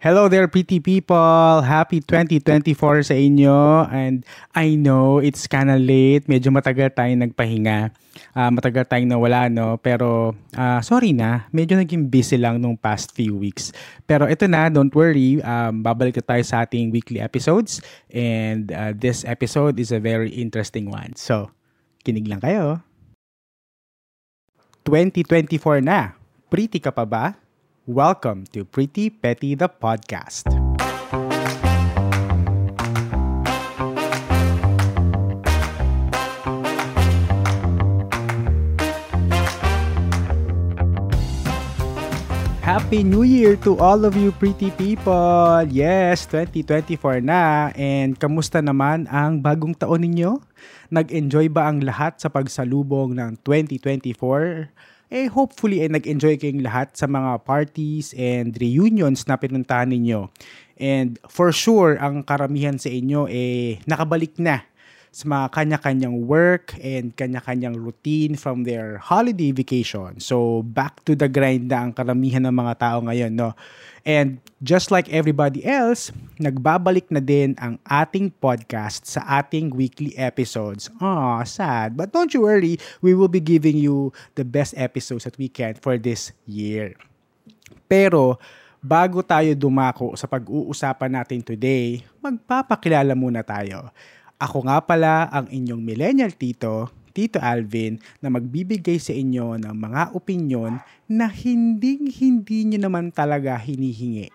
Hello there, pretty people! Happy 2024 sa inyo. And I know it's kinda late. Medyo matagal tayong nagpahinga. Uh, matagal tayong nawala, no? Pero uh, sorry na. Medyo naging busy lang nung past few weeks. Pero ito na, don't worry. Um, babalik na tayo sa ating weekly episodes. And uh, this episode is a very interesting one. So, kinig lang kayo. 2024 na. Pretty ka pa ba? Welcome to Pretty Petty the Podcast. Happy New Year to all of you pretty people! Yes, 2024 na and kamusta naman ang bagong taon ninyo? Nag-enjoy ba ang lahat sa pagsalubong ng 2024? Eh hopefully eh, nag-enjoy kayong lahat sa mga parties and reunions na pinuntahan ninyo. And for sure, ang karamihan sa inyo eh nakabalik na sa mga kanya-kanyang work and kanya-kanyang routine from their holiday vacation. So, back to the grind na ang karamihan ng mga tao ngayon, no? And just like everybody else, nagbabalik na din ang ating podcast sa ating weekly episodes. Ah, sad. But don't you worry, we will be giving you the best episodes that we can for this year. Pero, bago tayo dumako sa pag-uusapan natin today, magpapakilala muna tayo. Ako nga pala ang inyong millennial tito, Tito Alvin, na magbibigay sa inyo ng mga opinyon na hinding-hindi nyo naman talaga hinihingi.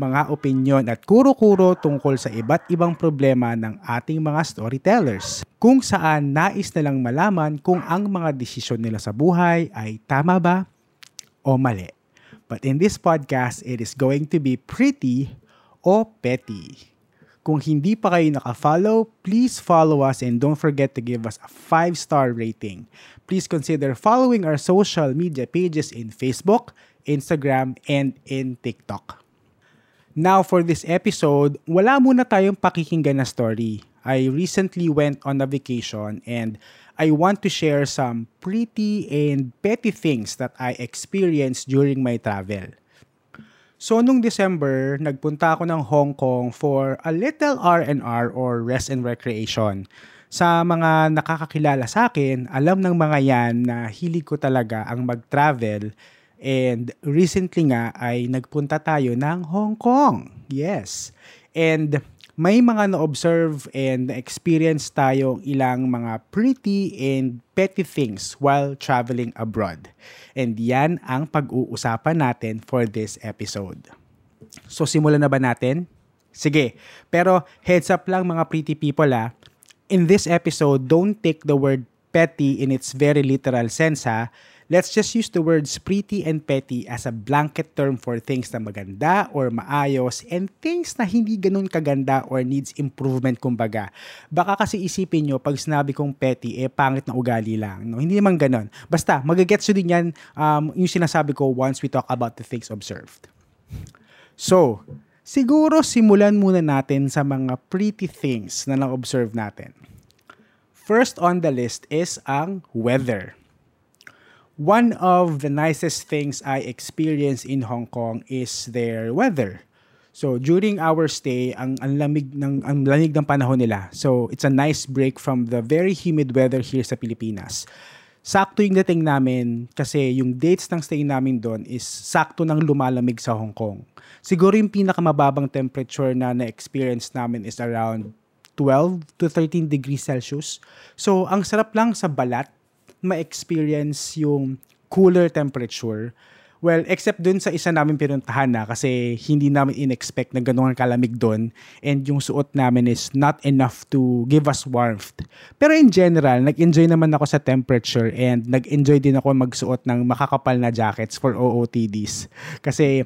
Mga opinyon at kuro-kuro tungkol sa iba't ibang problema ng ating mga storytellers. Kung saan nais na lang malaman kung ang mga desisyon nila sa buhay ay tama ba o mali. But in this podcast, it is going to be pretty o petty. Kung hindi pa kayo naka-follow, please follow us and don't forget to give us a 5-star rating. Please consider following our social media pages in Facebook, Instagram, and in TikTok. Now for this episode, wala muna tayong pakikinggan na story. I recently went on a vacation and I want to share some pretty and petty things that I experienced during my travel. So nung December, nagpunta ako ng Hong Kong for a little R&R or rest and recreation. Sa mga nakakakilala sa akin, alam ng mga yan na hilig ko talaga ang mag-travel and recently nga ay nagpunta tayo ng Hong Kong. Yes. And may mga na-observe and na-experience tayong ilang mga pretty and petty things while traveling abroad. And yan ang pag-uusapan natin for this episode. So simulan na ba natin? Sige, pero heads up lang mga pretty people ah. In this episode, don't take the word petty in its very literal sense ha Let's just use the words pretty and petty as a blanket term for things na maganda or maayos and things na hindi ganun kaganda or needs improvement kumbaga. Baka kasi isipin nyo pag sinabi kong petty, eh pangit na ugali lang. No? Hindi naman ganun. Basta, magagets din yan um, yung sinasabi ko once we talk about the things observed. So, siguro simulan muna natin sa mga pretty things na na-observe natin. First on the list is ang weather one of the nicest things I experienced in Hong Kong is their weather. So during our stay, ang, ang lamig ng ang lamig ng panahon nila. So it's a nice break from the very humid weather here sa Pilipinas. Sakto yung dating namin kasi yung dates ng stay namin doon is sakto ng lumalamig sa Hong Kong. Siguro yung pinakamababang temperature na na-experience namin is around 12 to 13 degrees Celsius. So, ang sarap lang sa balat ma-experience yung cooler temperature. Well, except dun sa isa namin pinuntahan na kasi hindi namin in-expect na ganun kalamig dun and yung suot namin is not enough to give us warmth. Pero in general, nag-enjoy naman ako sa temperature and nag-enjoy din ako magsuot ng makakapal na jackets for OOTDs. Kasi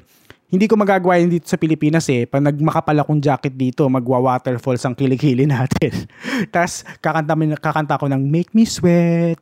hindi ko magagawa yun dito sa Pilipinas eh. Pag nagmakapal akong jacket dito, magwa-waterfalls ang kilikili natin. Tapos kakanta, kakanta ko ng Make me sweat,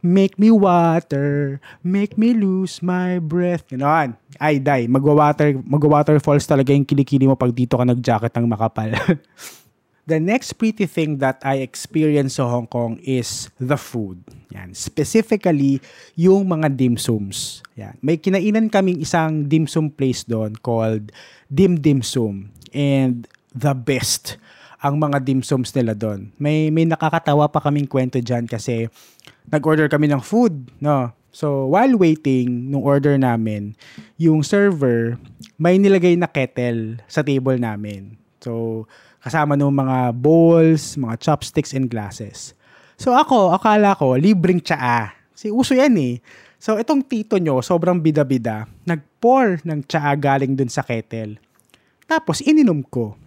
make me water, make me lose my breath. Ganoon. Ay, day. Magwa-water, magwa-waterfalls talaga yung kilikili mo pag dito ka nag-jacket ng makapal. The next pretty thing that I experienced sa Hong Kong is the food. Yan. Specifically, yung mga dim sums. Yan. May kinainan kaming isang dim sum place doon called Dim Dim Sum. And the best ang mga dim sums nila doon. May, may nakakatawa pa kaming kwento dyan kasi nag-order kami ng food. No? So, while waiting nung order namin, yung server, may nilagay na kettle sa table namin. So, kasama ng mga bowls, mga chopsticks, and glasses. So ako, akala ko, libreng tsaa. Si uso yan eh. So itong tito nyo, sobrang bida-bida, nag-pour ng tsaa galing dun sa kettle. Tapos ininom ko.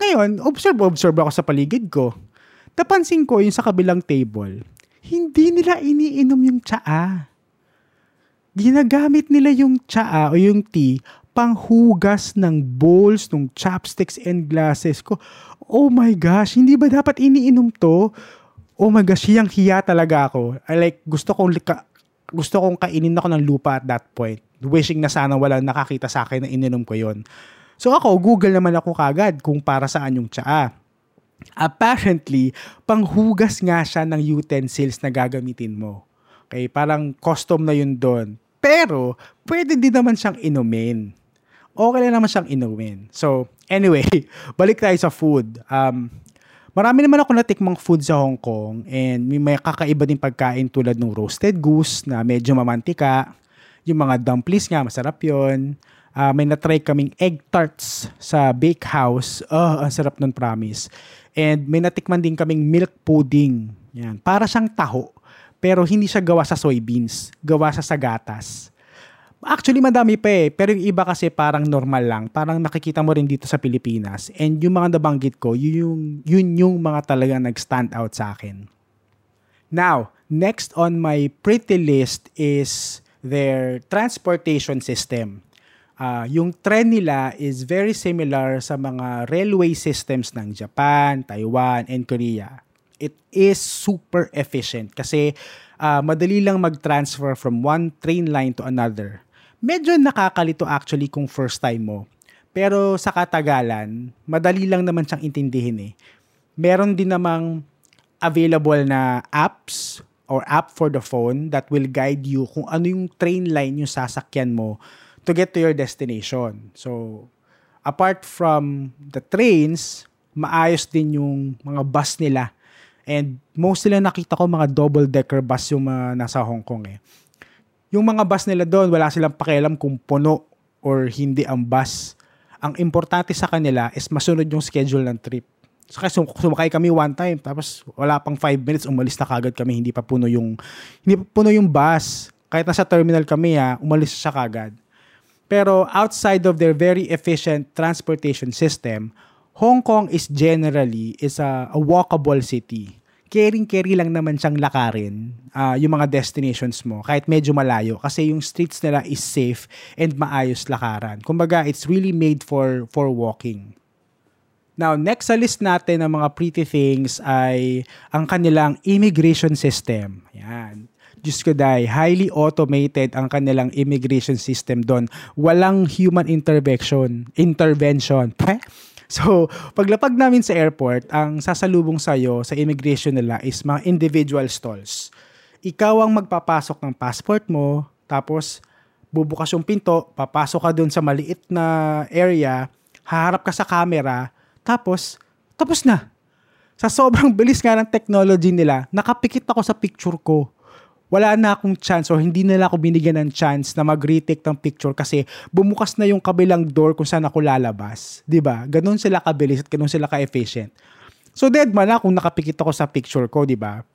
Ngayon, observe-observe ako sa paligid ko. Napansin ko yung sa kabilang table, hindi nila iniinom yung tsaa. Ginagamit nila yung tsaa o yung tea panghugas ng bowls, ng chopsticks and glasses ko. Oh my gosh, hindi ba dapat iniinom to? Oh my gosh, hiyang hiya talaga ako. I like, gusto kong, lika, gusto kong kainin ako ng lupa at that point. Wishing na sana wala nakakita sa akin na ininom ko yon. So ako, Google naman ako kagad kung para saan yung tsaa. Apparently, panghugas nga siya ng utensils na gagamitin mo. Okay, parang custom na yun doon. Pero, pwede din naman siyang inumin okay lang naman siyang inuwin. So, anyway, balik tayo sa food. Um, marami naman ako natikmang food sa Hong Kong and may, may kakaiba din pagkain tulad ng roasted goose na medyo mamantika. Yung mga dumplings nga, masarap yon. Uh, may na-try kaming egg tarts sa bake house. Oh, ang sarap nun, promise. And may natikman din kaming milk pudding. Yan. Para siyang taho. Pero hindi siya gawa sa soybeans. Gawa sa sagatas. Actually, madami pa eh. Pero yung iba kasi parang normal lang. Parang nakikita mo rin dito sa Pilipinas. And yung mga nabanggit ko, yun yung, yun yung mga talagang nag-stand out sa akin. Now, next on my pretty list is their transportation system. Uh, yung trend nila is very similar sa mga railway systems ng Japan, Taiwan, and Korea. It is super efficient kasi uh, madali lang mag-transfer from one train line to another medyo nakakalito actually kung first time mo. Pero sa katagalan, madali lang naman siyang intindihin eh. Meron din namang available na apps or app for the phone that will guide you kung ano yung train line yung sasakyan mo to get to your destination. So, apart from the trains, maayos din yung mga bus nila. And most nila nakita ko mga double-decker bus yung mga nasa Hong Kong eh yung mga bus nila doon, wala silang pakialam kung puno or hindi ang bus. Ang importante sa kanila is masunod yung schedule ng trip. So, kasi sumakay kami one time, tapos wala pang 5 minutes, umalis na kagad kami, hindi pa puno yung, hindi pa puno yung bus. Kahit nasa terminal kami, ha, umalis siya kagad. Pero outside of their very efficient transportation system, Hong Kong is generally is a, a walkable city caring-carry lang naman siyang lakarin uh, yung mga destinations mo kahit medyo malayo kasi yung streets nila is safe and maayos lakaran. Kumbaga, it's really made for for walking. Now, next sa list natin ng mga pretty things ay ang kanilang immigration system. Yan. Diyos ko dahil, highly automated ang kanilang immigration system doon. Walang human intervention. Intervention. Peh? So, paglapag namin sa airport, ang sasalubong sa'yo sa immigration nila is mga individual stalls. Ikaw ang magpapasok ng passport mo, tapos bubukas yung pinto, papasok ka dun sa maliit na area, haharap ka sa camera, tapos, tapos na. Sa sobrang bilis nga ng technology nila, nakapikit ako sa picture ko wala na akong chance or hindi nila ako binigyan ng chance na mag-retake ng picture kasi bumukas na yung kabilang door kung saan ako lalabas. ba? Diba? Ganon sila kabilis at ganon sila ka-efficient. So dead man na kung nakapikit ako sa picture ko, di ba?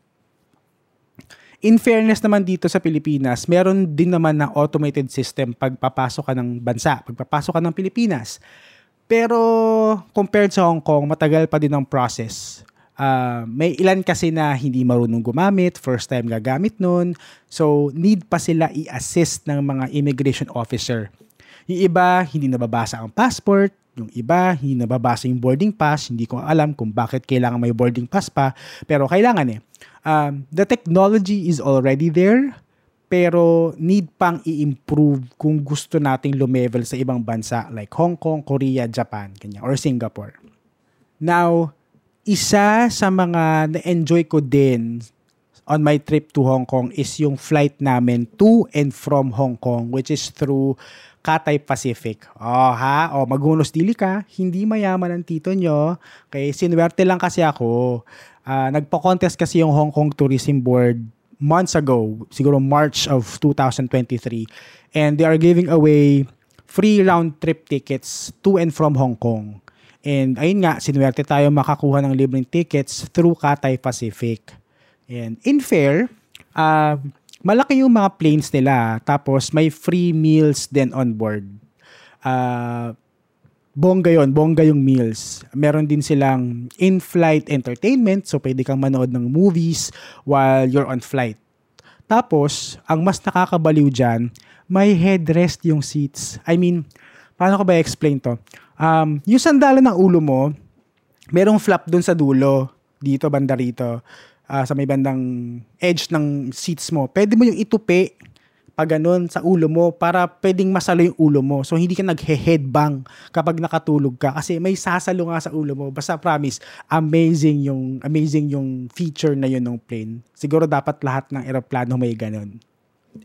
In fairness naman dito sa Pilipinas, meron din naman na automated system pagpapasok ka ng bansa, pagpapasok ka ng Pilipinas. Pero compared sa Hong Kong, matagal pa din ang process uh, may ilan kasi na hindi marunong gumamit, first time gagamit nun. So, need pa sila i-assist ng mga immigration officer. Yung iba, hindi nababasa ang passport. Yung iba, hindi nababasa yung boarding pass. Hindi ko alam kung bakit kailangan may boarding pass pa. Pero kailangan eh. Um, the technology is already there pero need pang i-improve kung gusto nating lumevel sa ibang bansa like Hong Kong, Korea, Japan, kanya, or Singapore. Now, isa sa mga na-enjoy ko din on my trip to Hong Kong is yung flight namin to and from Hong Kong which is through Cathay Pacific. Oh ha, oh magunos dili ka, hindi mayaman ang tito nyo. Okay, sinwerte lang kasi ako. Uh, nagpa-contest kasi yung Hong Kong Tourism Board months ago, siguro March of 2023. And they are giving away free round trip tickets to and from Hong Kong. And ayun nga, sinwerte tayo makakuha ng libreng tickets through Cathay Pacific. And in fair, uh, malaki yung mga planes nila. Tapos may free meals din on board. Uh, bongga yon bongga yung meals. Meron din silang in-flight entertainment, so pwede kang manood ng movies while you're on flight. Tapos, ang mas nakakabaliw dyan, may headrest yung seats. I mean, paano ko ba explain to? Um, yung sandalan ng ulo mo, merong flap dun sa dulo, dito, banda rito uh, sa may bandang edge ng seats mo, pwede mo yung itupi pag ganun sa ulo mo para pwedeng masalo yung ulo mo. So hindi ka naghe-headbang kapag nakatulog ka kasi may sasalo nga sa ulo mo. Basta promise, amazing yung amazing yung feature na yun ng plane. Siguro dapat lahat ng eroplano may ganun.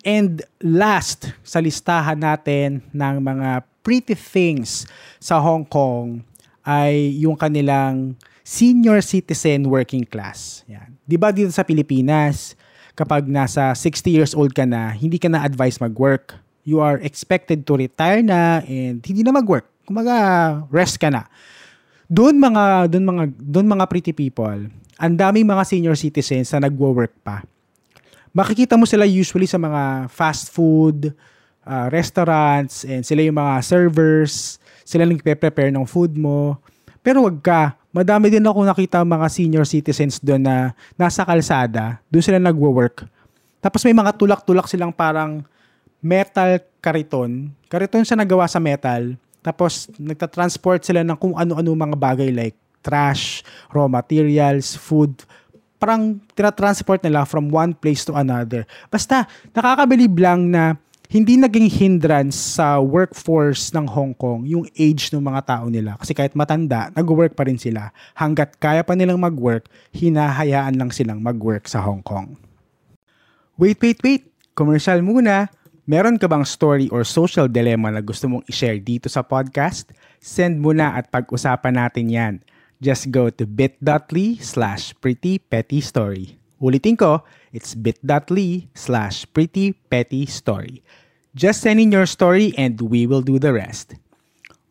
And last sa listahan natin ng mga pretty things sa Hong Kong ay yung kanilang senior citizen working class. Yan. 'Di ba dito sa Pilipinas, kapag nasa 60 years old ka na, hindi ka na advised mag-work. You are expected to retire na and hindi na mag-work. Kumaga, rest ka na. Doon mga doon mga doon mga pretty people, ang daming mga senior citizens na nagwo-work pa. Makikita mo sila usually sa mga fast food, uh, restaurants, and sila yung mga servers, sila nagpe-prepare ng food mo. Pero wag ka, madami din ako nakita mga senior citizens doon na nasa kalsada, doon sila nagwo-work. Tapos may mga tulak-tulak silang parang metal kariton. Kariton siya nagawa sa metal. Tapos nagta-transport sila ng kung ano-ano mga bagay like trash, raw materials, food. Parang tira-transport nila from one place to another. Basta nakakabilib lang na hindi naging hindrance sa workforce ng Hong Kong yung age ng mga tao nila. Kasi kahit matanda, nag-work pa rin sila. Hanggat kaya pa nilang mag-work, hinahayaan lang silang mag-work sa Hong Kong. Wait, wait, wait! Commercial muna! Meron ka bang story or social dilemma na gusto mong i-share dito sa podcast? Send mo na at pag-usapan natin yan. Just go to bit.ly slash prettypettystory. Ulitin ko, it's bit.ly slash prettypettystory. Just send in your story and we will do the rest.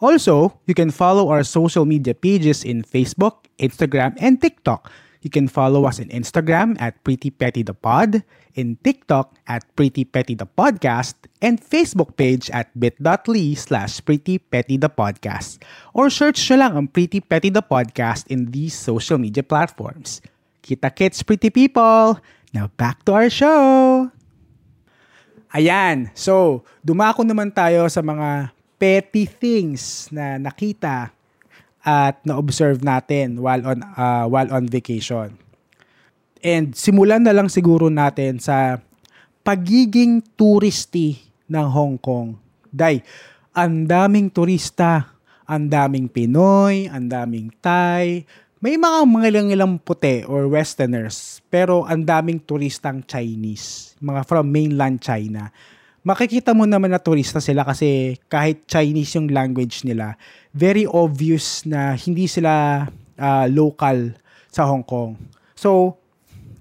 Also, you can follow our social media pages in Facebook, Instagram, and TikTok. You can follow us on Instagram at PrettyPettyThePod, in TikTok at PrettyPettyThePodcast, and Facebook page at bit.ly slash PrettyPettyThePodcast. Or search nyo lang ang Pretty Petty the Podcast in these social media platforms. Kita kits, pretty people! Now back to our show! Ayan. So, dumako naman tayo sa mga petty things na nakita at na-observe natin while on uh, while on vacation. And simulan na lang siguro natin sa pagiging touristy ng Hong Kong. Day, ang daming turista, ang daming Pinoy, ang daming Thai, may mga mga ilang ilang puti or westerners, pero ang daming turistang Chinese, mga from mainland China. Makikita mo naman na turista sila kasi kahit Chinese yung language nila, very obvious na hindi sila uh, local sa Hong Kong. So,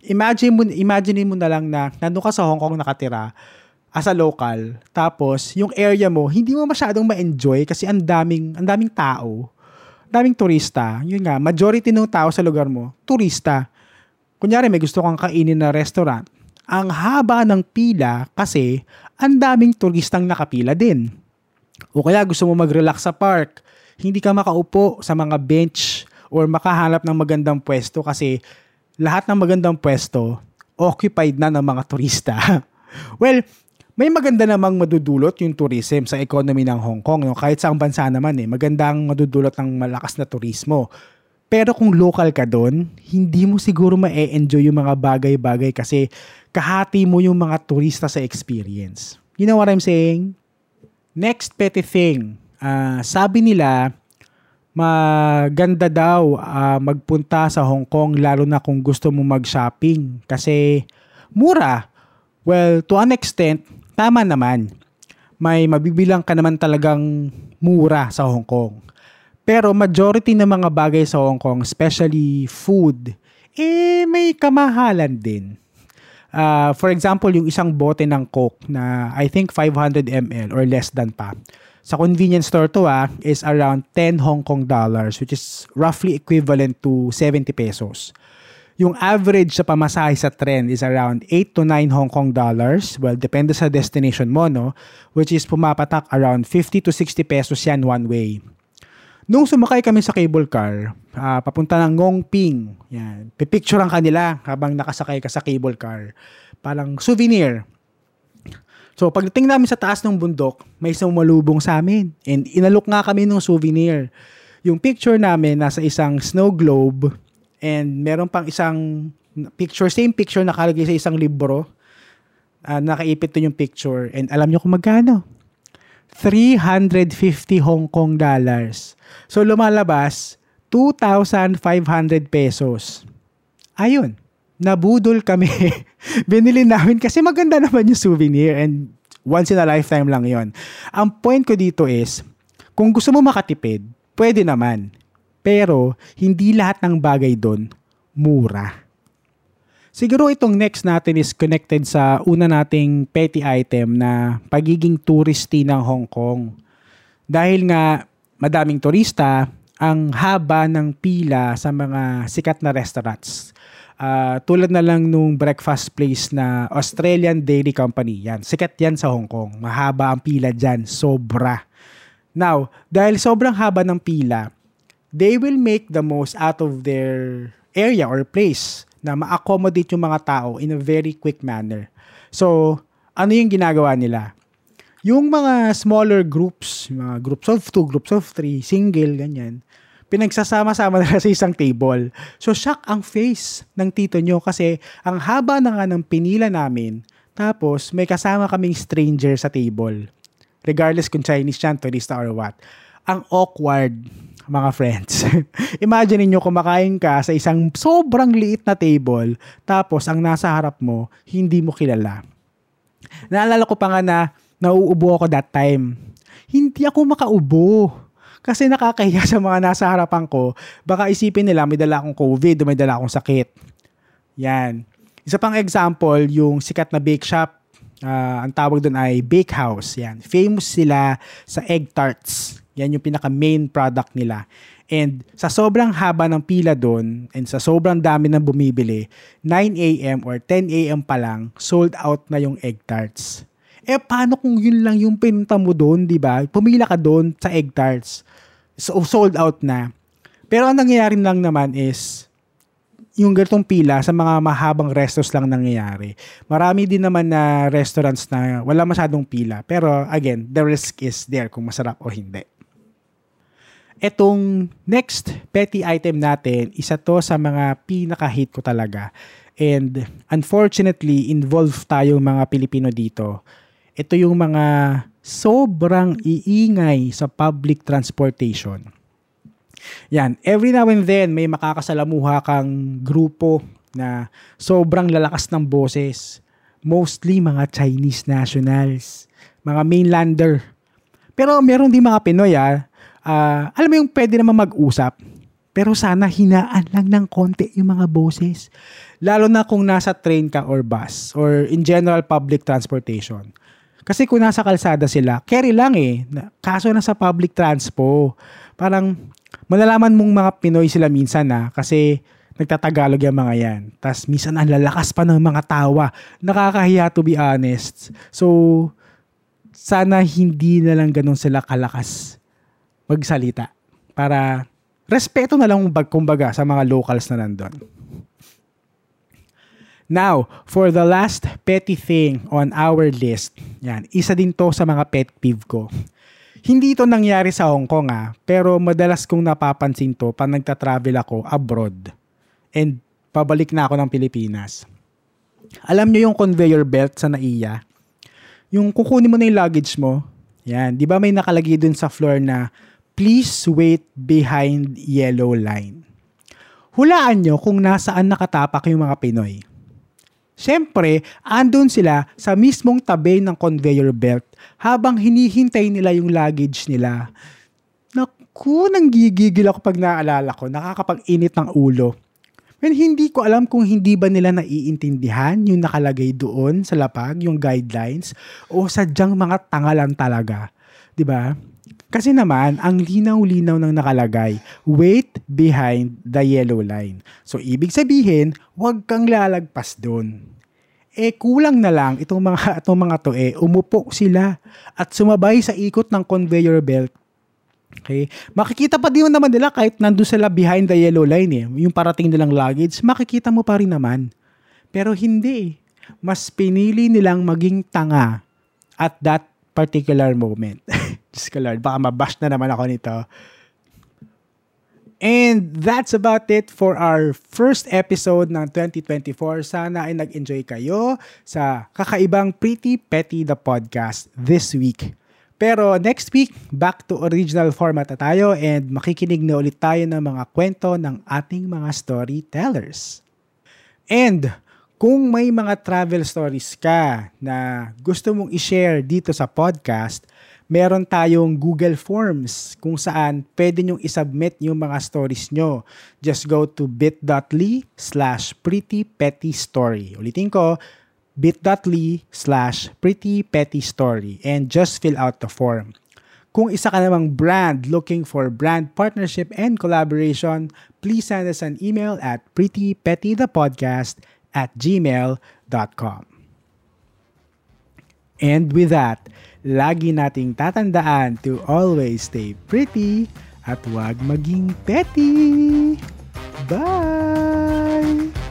imagine mo, imagine mo na lang na nandun ka sa Hong Kong nakatira as a local, tapos yung area mo, hindi mo masyadong ma-enjoy kasi ang daming, ang daming tao daming turista. Yun nga, majority ng tao sa lugar mo, turista. Kunyari, may gusto kang kainin na restaurant. Ang haba ng pila kasi ang daming turistang nakapila din. O kaya gusto mo mag-relax sa park, hindi ka makaupo sa mga bench or makahanap ng magandang pwesto kasi lahat ng magandang pwesto occupied na ng mga turista. well, may maganda namang madudulot yung tourism sa economy ng Hong Kong. No? Kahit sa ang bansa naman, eh, magandang madudulot ng malakas na turismo. Pero kung local ka doon, hindi mo siguro ma-enjoy yung mga bagay-bagay kasi kahati mo yung mga turista sa experience. You know what I'm saying? Next petty thing. Uh, sabi nila, maganda daw uh, magpunta sa Hong Kong lalo na kung gusto mo mag-shopping kasi mura. Well, to an extent, tama naman. May mabibilang ka naman talagang mura sa Hong Kong. Pero majority ng mga bagay sa Hong Kong, especially food, eh may kamahalan din. Uh, for example, yung isang bote ng Coke na I think 500 ml or less than pa sa convenience store to ah, is around 10 Hong Kong dollars which is roughly equivalent to 70 pesos. Yung average sa pamasahe sa trend is around 8 to 9 Hong Kong dollars. Well, depende sa destination mo, no? Which is pumapatak around 50 to 60 pesos yan one way. Nung sumakay kami sa cable car, uh, papunta ng Ngongping, yan, pipicturean kanila habang nakasakay ka sa cable car. Parang souvenir. So pagdating namin sa taas ng bundok, may sumalubong sa amin. And inalok nga kami ng souvenir. Yung picture namin nasa isang snow globe and meron pang isang picture, same picture nakalagay sa isang libro. Uh, nakaipit to yung picture. And alam nyo kung magkano? 350 Hong Kong dollars. So lumalabas, 2,500 pesos. Ayun nabudol kami. Binili namin kasi maganda naman yung souvenir and once in a lifetime lang yon. Ang point ko dito is, kung gusto mo makatipid, pwede naman. Pero, hindi lahat ng bagay doon mura. Siguro itong next natin is connected sa una nating petty item na pagiging touristy ng Hong Kong. Dahil nga madaming turista, ang haba ng pila sa mga sikat na restaurants. Uh, tulad na lang nung breakfast place na Australian Dairy Company. Yan, sikat yan sa Hong Kong. Mahaba ang pila dyan, sobra. Now, dahil sobrang haba ng pila, they will make the most out of their area or place na ma-accommodate yung mga tao in a very quick manner. So, ano yung ginagawa nila? Yung mga smaller groups, mga groups of two, groups of three, single, ganyan, pinagsasama-sama nila sa isang table. So, shock ang face ng tito nyo kasi ang haba na nga ng pinila namin, tapos may kasama kaming stranger sa table. Regardless kung Chinese yan, turista or what. Ang awkward, mga friends. Imagine niyo kumakain ka sa isang sobrang liit na table, tapos ang nasa harap mo, hindi mo kilala. Naalala ko pa nga na nauubo ako that time. Hindi ako makaubo kasi nakakahiya sa mga nasa harapan ko. Baka isipin nila may dala akong COVID o may dala akong sakit. Yan. Isa pang example, yung sikat na bake shop. Uh, ang tawag doon ay Bake House. Yan. Famous sila sa egg tarts. Yan yung pinaka main product nila. And sa sobrang haba ng pila doon and sa sobrang dami ng bumibili, 9 a.m. or 10 a.m. pa lang, sold out na yung egg tarts. Eh, paano kung yun lang yung pinunta mo doon, di ba? Pumila ka doon sa egg tarts. So, sold out na. Pero ang nangyayari lang naman is, yung ganitong pila sa mga mahabang restos lang nangyayari. Marami din naman na restaurants na wala masyadong pila. Pero again, the risk is there kung masarap o hindi. Etong next petty item natin, isa to sa mga pinaka-hate ko talaga. And unfortunately, involved tayo mga Pilipino dito ito yung mga sobrang iingay sa public transportation. Yan, every now and then may makakasalamuha kang grupo na sobrang lalakas ng boses. Mostly mga Chinese nationals, mga mainlander. Pero meron din mga Pinoy ah, uh, alam mo yung pwede naman mag-usap, pero sana hinaan lang ng konti yung mga boses. Lalo na kung nasa train ka or bus or in general public transportation. Kasi kung nasa kalsada sila, carry lang eh. Kaso na sa public transpo, parang malalaman mong mga Pinoy sila minsan na kasi nagtatagalog yung mga yan. Tapos minsan ang lalakas pa ng mga tawa. Nakakahiya to be honest. So, sana hindi na lang ganun sila kalakas magsalita. Para respeto na lang kumbaga sa mga locals na nandun. Now, for the last petty thing on our list, yan, isa din to sa mga pet peeve ko. Hindi ito nangyari sa Hong Kong ah, pero madalas kong napapansin to pag nagta-travel ako abroad. And pabalik na ako ng Pilipinas. Alam nyo yung conveyor belt sa NAIA? Yung kukunin mo na yung luggage mo, yan, di ba may nakalagay dun sa floor na please wait behind yellow line. Hulaan nyo kung nasaan nakatapak yung mga Pinoy. Siyempre, andun sila sa mismong tabi ng conveyor belt habang hinihintay nila yung luggage nila. Naku, nang gigigil ako pag naaalala ko, nakakapag-init ng ulo. And hindi ko alam kung hindi ba nila naiintindihan yung nakalagay doon sa lapag, yung guidelines, o sadyang mga tanga lang talaga. ba? Kasi naman, ang linaw-linaw ng nakalagay, wait behind the yellow line. So, ibig sabihin, huwag kang lalagpas doon. Eh, kulang na lang itong mga, itong mga to eh, umupo sila at sumabay sa ikot ng conveyor belt. Okay? Makikita pa din naman nila kahit nandun sila behind the yellow line eh. Yung parating nilang luggage, makikita mo pa rin naman. Pero hindi eh. Mas pinili nilang maging tanga at that particular moment. Diyos ko Lord, baka mabash na naman ako nito. And that's about it for our first episode ng 2024. Sana ay nag-enjoy kayo sa kakaibang Pretty Petty the Podcast this week. Pero next week, back to original format na tayo and makikinig na ulit tayo ng mga kwento ng ating mga storytellers. And kung may mga travel stories ka na gusto mong i-share dito sa podcast, meron tayong Google Forms kung saan pwede nyong isubmit yung mga stories nyo. Just go to bit.ly slash prettypettystory. Ulitin ko, bit.ly slash prettypettystory and just fill out the form. Kung isa ka namang brand looking for brand partnership and collaboration, please send us an email at prettypettythepodcast at gmail.com. And with that, lagi nating tatandaan to always stay pretty at huwag maging petty. Bye!